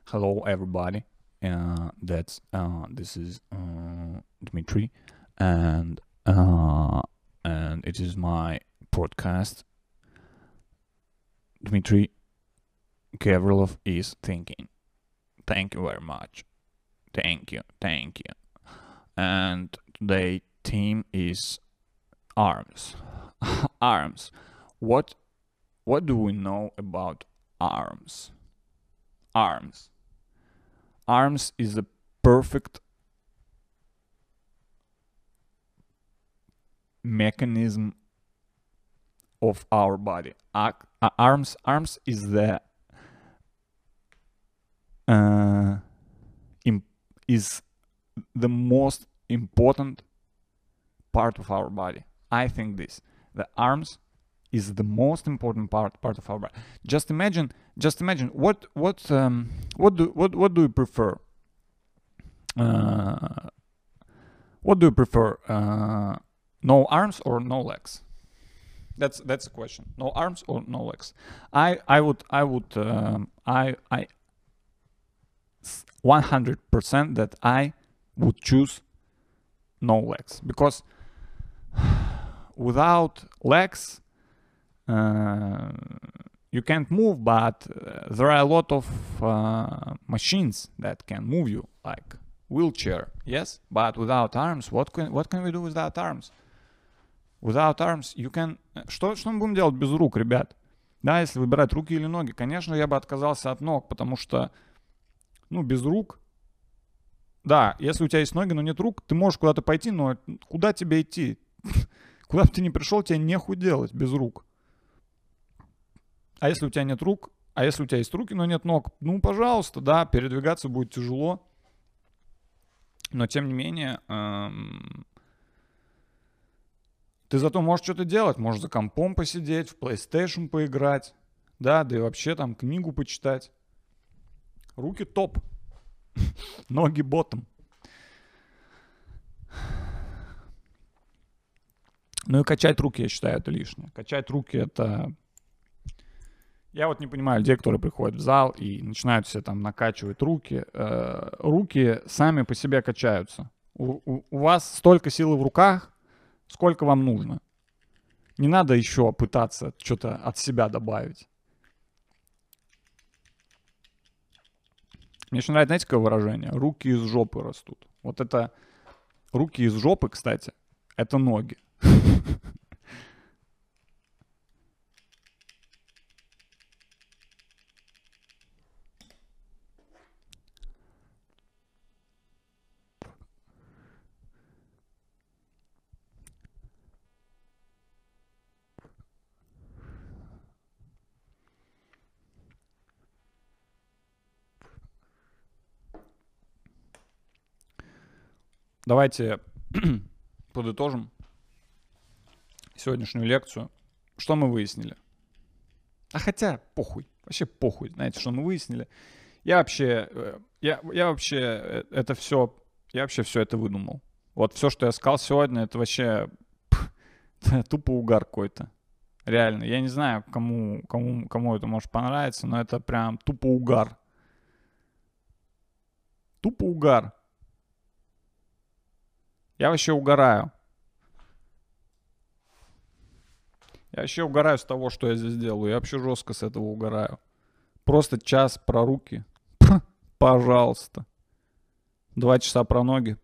Hello, everybody. Uh, that's uh, this is uh, Dmitry, and uh, and it is my podcast. Dmitry Gavrilov is thinking. Thank you very much. Thank you, thank you. And today team is arms. (laughs) arms. What what do we know about arms? Arms. Arms is the perfect mechanism of our body. Uh, arms arms is the uh, is the most important part of our body. I think this. The arms is the most important part part of our body. Just imagine, just imagine what what um, what do what what do you prefer? Uh, what do you prefer? Uh, no arms or no legs? That's that's a question. No arms or no legs? I I would I would um, I I 100% that I would choose no legs because (sighs) without legs uh, you can't move but uh, there are a lot of uh, machines that can move you like wheelchair yes but without arms what can what can we do without arms without arms you can что что мы будем делать без рук ребят да если выбирать руки или ноги конечно я бы отказался от ног потому что ну без рук да, если у тебя есть ноги, но нет рук, ты можешь куда-то пойти, но куда тебе идти? (laughs) Куда бы ты ни пришел, тебе нехуй делать без рук. А если у тебя нет рук, а если у тебя есть руки, но нет ног, ну, пожалуйста, да, передвигаться будет тяжело. Но, тем не менее, эм, ты зато можешь что-то делать. Можешь за компом посидеть, в PlayStation поиграть, да, да и вообще там книгу почитать. Руки топ. (laughs) Ноги ботом. Ну и качать руки, я считаю, это лишнее. Качать руки это... Я вот не понимаю людей, которые приходят в зал и начинают все там накачивать руки. Э, руки сами по себе качаются. У, у, у вас столько силы в руках, сколько вам нужно. Не надо еще пытаться что-то от себя добавить. Мне еще нравится, знаете, какое выражение? Руки из жопы растут. Вот это руки из жопы, кстати, это ноги. Давайте (clears throat) подытожим сегодняшнюю лекцию. Что мы выяснили? А хотя, похуй. Вообще похуй. Знаете, что мы выяснили? Я вообще, э, я, я вообще э, это все, я вообще все это выдумал. Вот все, что я сказал сегодня, это вообще (laughs) тупо угар какой-то. Реально. Я не знаю, кому, кому, кому это может понравиться, но это прям тупо угар. Тупо угар. Я вообще угораю. Я вообще угораю с того, что я здесь делаю. Я вообще жестко с этого угораю. Просто час про руки. Пожалуйста. Два часа про ноги.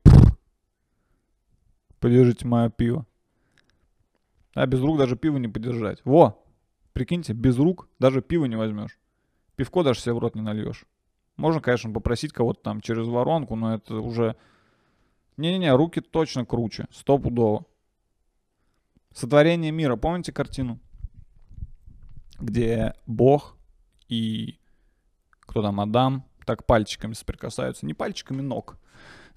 Подержите мое пиво. А без рук даже пиво не подержать. Во! Прикиньте, без рук даже пиво не возьмешь. Пивко даже себе в рот не нальешь. Можно, конечно, попросить кого-то там через воронку, но это уже не-не-не, руки точно круче, стопудово. Сотворение мира. Помните картину? Где Бог и кто там, Адам, так пальчиками соприкасаются. Не пальчиками ног,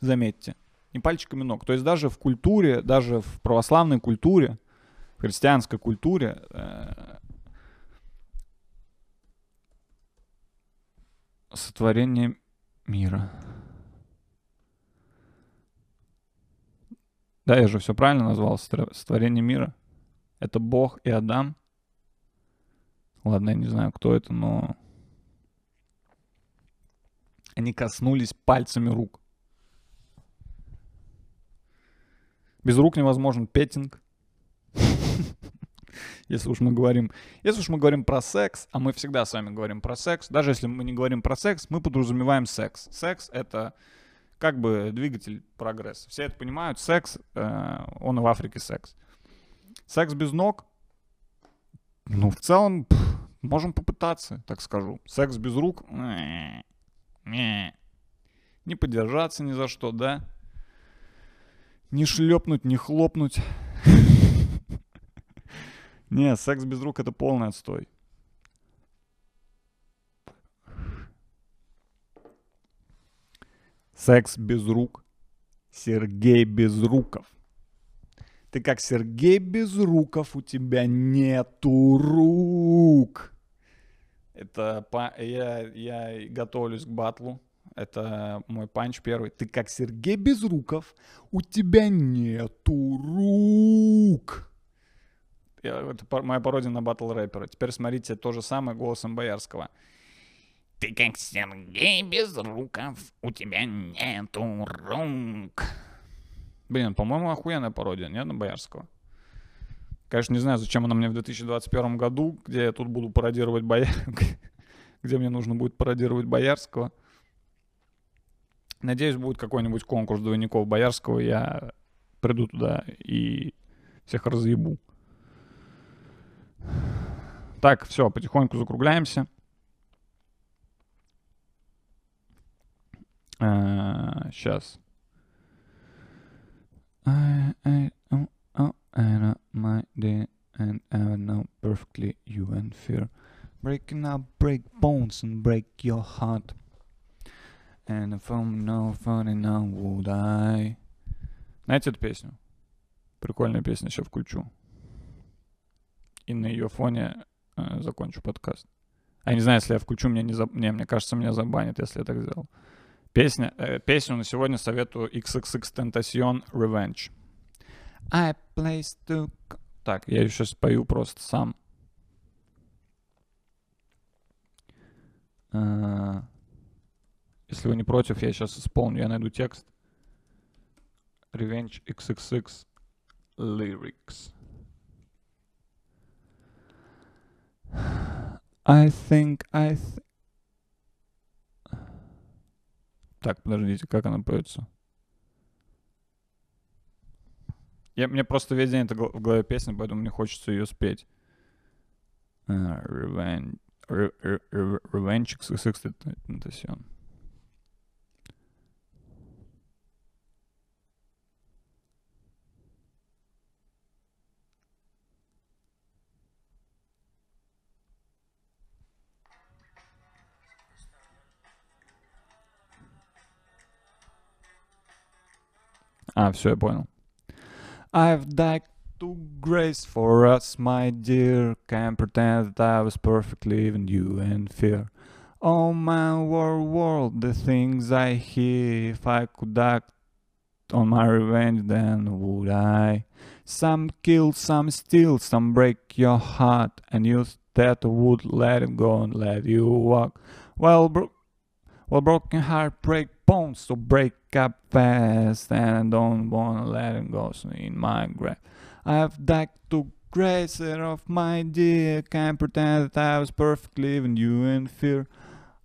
заметьте. Не пальчиками ног. То есть даже в культуре, даже в православной культуре, в христианской культуре э, сотворение мира. Да, я же все правильно назвал, сотворение мира. Это Бог и Адам. Ладно, я не знаю, кто это, но... Они коснулись пальцами рук. Без рук невозможен петинг. (laughs) Если уж мы говорим, если уж мы говорим про секс, а мы всегда с вами говорим про секс, даже если мы не говорим про секс, мы подразумеваем секс. Секс это как бы двигатель прогресса. Все это понимают. Секс, э, он в Африке секс. Секс без ног, ну, в целом, пф, можем попытаться, так скажу. Секс без рук, не, не подержаться ни за что, да? Не шлепнуть, не хлопнуть. (laughs) Не, секс без рук это полный отстой. Секс без рук. Сергей Безруков. Ты как Сергей Безруков, у тебя нету рук. Это по... я, я готовлюсь к батлу. Это мой панч первый. Ты как Сергей Безруков, у тебя нету рук. Я, это пар- моя пародия на батл рэпера. Теперь смотрите то же самое голосом Боярского. Ты как Сергей Безруков, у тебя нету рук. Блин, по-моему, охуенная пародия, нет, на Боярского? Конечно, не знаю, зачем она мне в 2021 году, где я тут буду пародировать Боя... (laughs) где мне нужно будет пародировать Боярского. Надеюсь, будет какой-нибудь конкурс двойников Боярского, я приду туда и всех разъебу. Так, все, потихоньку закругляемся. Сейчас. I, I, oh, oh, I know my day and I know perfectly you and fear. Breaking up, break bones and break your heart. And if I'm no funny now would I. Знаете эту песню? Прикольная песня, сейчас включу. И на ее фоне э, закончу подкаст. А я не знаю, если я включу, мне, не заб... не, мне кажется, меня забанят, если я так сделал. Песня, э, песню на сегодня советую XXX Tentacion Revenge. I place to... Так, я ее сейчас спою просто сам. А, Если вы не против, я сейчас исполню, я найду текст. Revenge XXX Lyrics. I think I... Th- Так, подождите, как она поется? Я, мне просто весь день это в голове песня, поэтому мне хочется ее спеть. А, Revenge... Re- re- re- Revenge А, все, я понял. I've died to grace for us, my dear. Can't pretend that I was perfectly even you and fear. Oh my world, world, the things I hear. If I could act on my revenge, then would I? Some kill, some steal, some break your heart, and you that would let it go and let you walk. Well, bro- well, broken heart break bones, so break up fast, and don't wanna let it go so in my grave. I've died to grace it of my dear, can't pretend that I was perfectly even you in fear.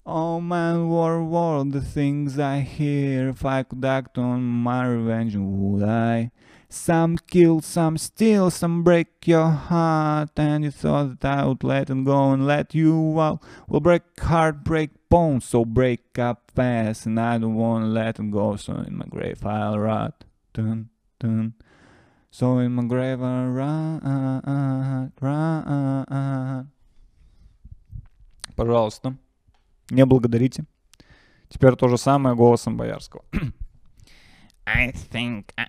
Oh man, war, war, the things I hear. If I could act on my revenge, would I? Some kill, some steal, some break your heart, and you thought that I would let it go and let you out. Well, break heart, break bones, so break up fast, and I don't wanna let it go, so in my grave I'll rot. Dun, dun. So in my grave I'll rot, rot. Пожалуйста, не благодарите. Теперь то же самое голосом Боярского. I think I,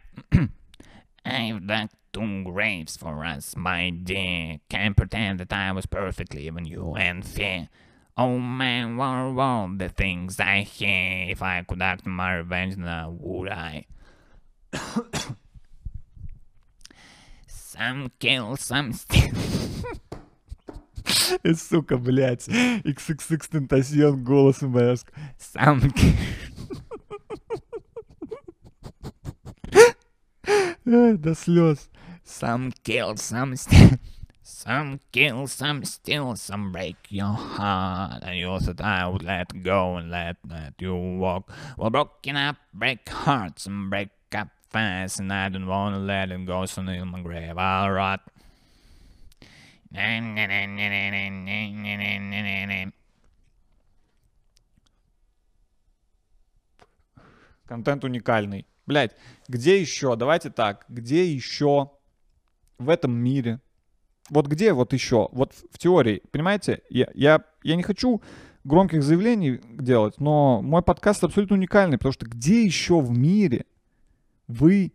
I've dug two graves for us, my dear. Can't pretend that I was perfectly even you and fear. Oh man, what all the things I hear. If I could act my revenge, now would I? some kill, some steal. И, (laughs) сука, блядь, XXX Тентасьон голосом боярского. Some Ай, До слез. Some kill, some steal. Some kill, some steal, some break your heart. And you said I would let go and let, let you walk. Well, broken up, break hearts and break up fast. And I don't want to let it go, so in my grave I'll rot. Контент уникальный. Блядь, где еще? Давайте так. Где еще в этом мире? Вот где вот еще? Вот в, теории, понимаете? Я, я, я не хочу громких заявлений делать, но мой подкаст абсолютно уникальный, потому что где еще в мире вы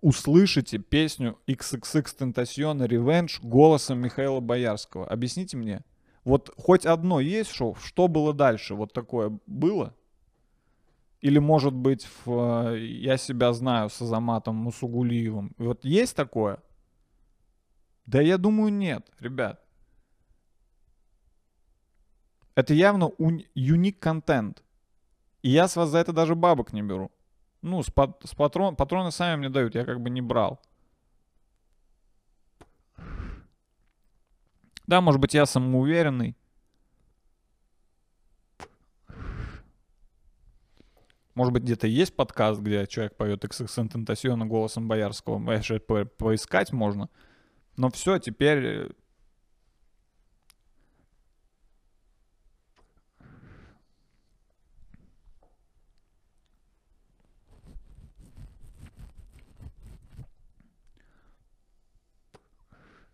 услышите песню XXX Tentacion Revenge голосом Михаила Боярского? Объясните мне. Вот хоть одно есть шоу, что было дальше? Вот такое было? Или, может быть, в э, «Я себя знаю» с Азаматом Мусугулиевым. Вот есть такое? Да я думаю, нет, ребят. Это явно юник контент. И я с вас за это даже бабок не беру. Ну, с, пат- с патрон, патроны сами мне дают, я как бы не брал. Да, может быть, я самоуверенный. Может быть, где-то есть подкаст, где человек поет XXN Тентасиона голосом Боярского. Конечно, по- поискать можно. Но все, теперь... э,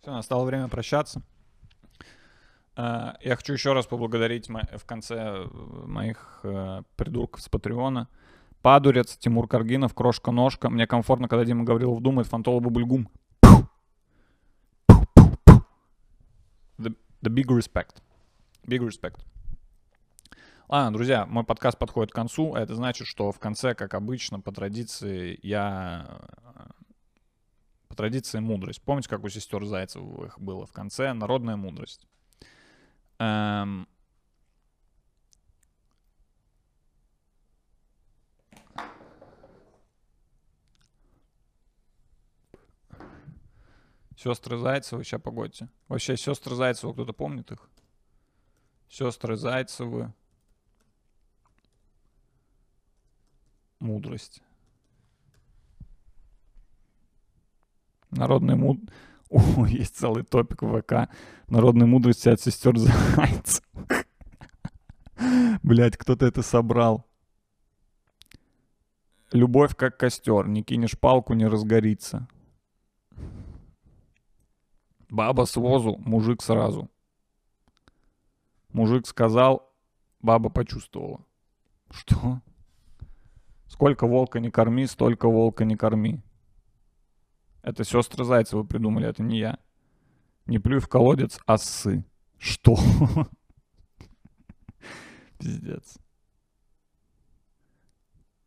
Все, настало время прощаться. Э, Я хочу еще раз поблагодарить в конце э, моих э, придурков с Патреона. Падурец, Тимур Каргинов, Крошка-ножка. Мне комфортно, когда Дима Гаврилов думает, Фантола Бабульгум. The, the big respect. Big respect. Ладно, друзья, мой подкаст подходит к концу. Это значит, что в конце, как обычно, по традиции, я... э, По традиции мудрость. Помните, как у сестер Зайцевых было в конце? Народная мудрость. Эм, Сестры Зайцевы, сейчас погодьте. Вообще, сестры Зайцевы, кто-то помнит их? Сестры Зайцевы. Мудрость. Народная муд... О, есть целый топик в ВК. Народной мудрости от сестер Зайцев. Блять, кто-то это собрал. Любовь как костер. Не кинешь палку, не разгорится. Баба с возу, мужик сразу. Мужик сказал, баба почувствовала. Что? Сколько волка не корми, столько волка не корми. Это сестры Зайцевы придумали, это не я. Не плюй в колодец, а ссы. Что? (laughs) Пиздец.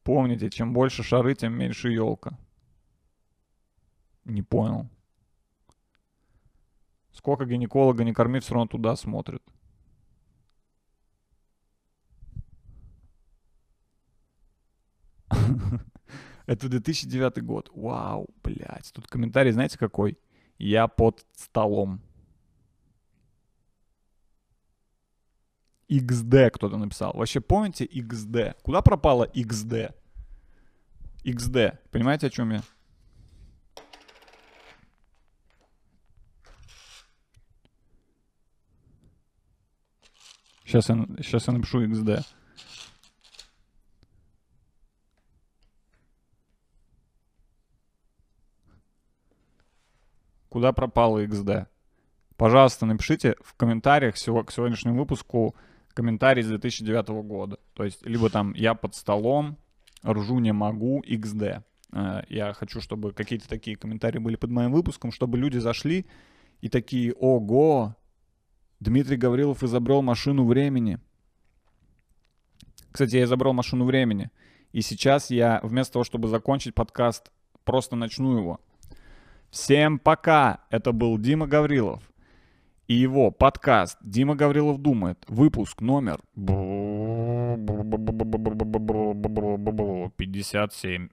Помните, чем больше шары, тем меньше елка. Не понял. Сколько гинеколога не корми, все равно туда смотрит. Это 2009 год. Вау, блядь. Тут комментарий, знаете, какой? Я под столом. XD кто-то написал. Вообще помните XD? Куда пропала XD? XD. Понимаете, о чем я? Сейчас я, сейчас я напишу XD. Куда пропала XD? Пожалуйста, напишите в комментариях к сегодняшнему выпуску комментарий с 2009 года. То есть, либо там «Я под столом», «Ржу не могу», XD. Э, Я хочу, чтобы какие-то такие комментарии были под моим выпуском, чтобы люди зашли и такие «Ого! Дмитрий Гаврилов изобрел машину времени». Кстати, я изобрел машину времени. И сейчас я, вместо того, чтобы закончить подкаст, просто начну его. Всем пока! Это был Дима Гаврилов и его подкаст «Дима Гаврилов думает», выпуск номер 57.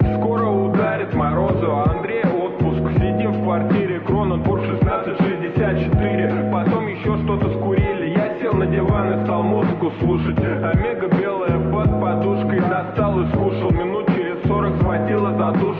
Скоро ударит морозу, а Андрей отпуск. Сидим в квартире, Кроненбург 1664. Потом еще что-то скурили. Я сел на диван и стал музыку слушать. Омега белая под подушкой достал и скушал. Минут через сорок схватила за душу.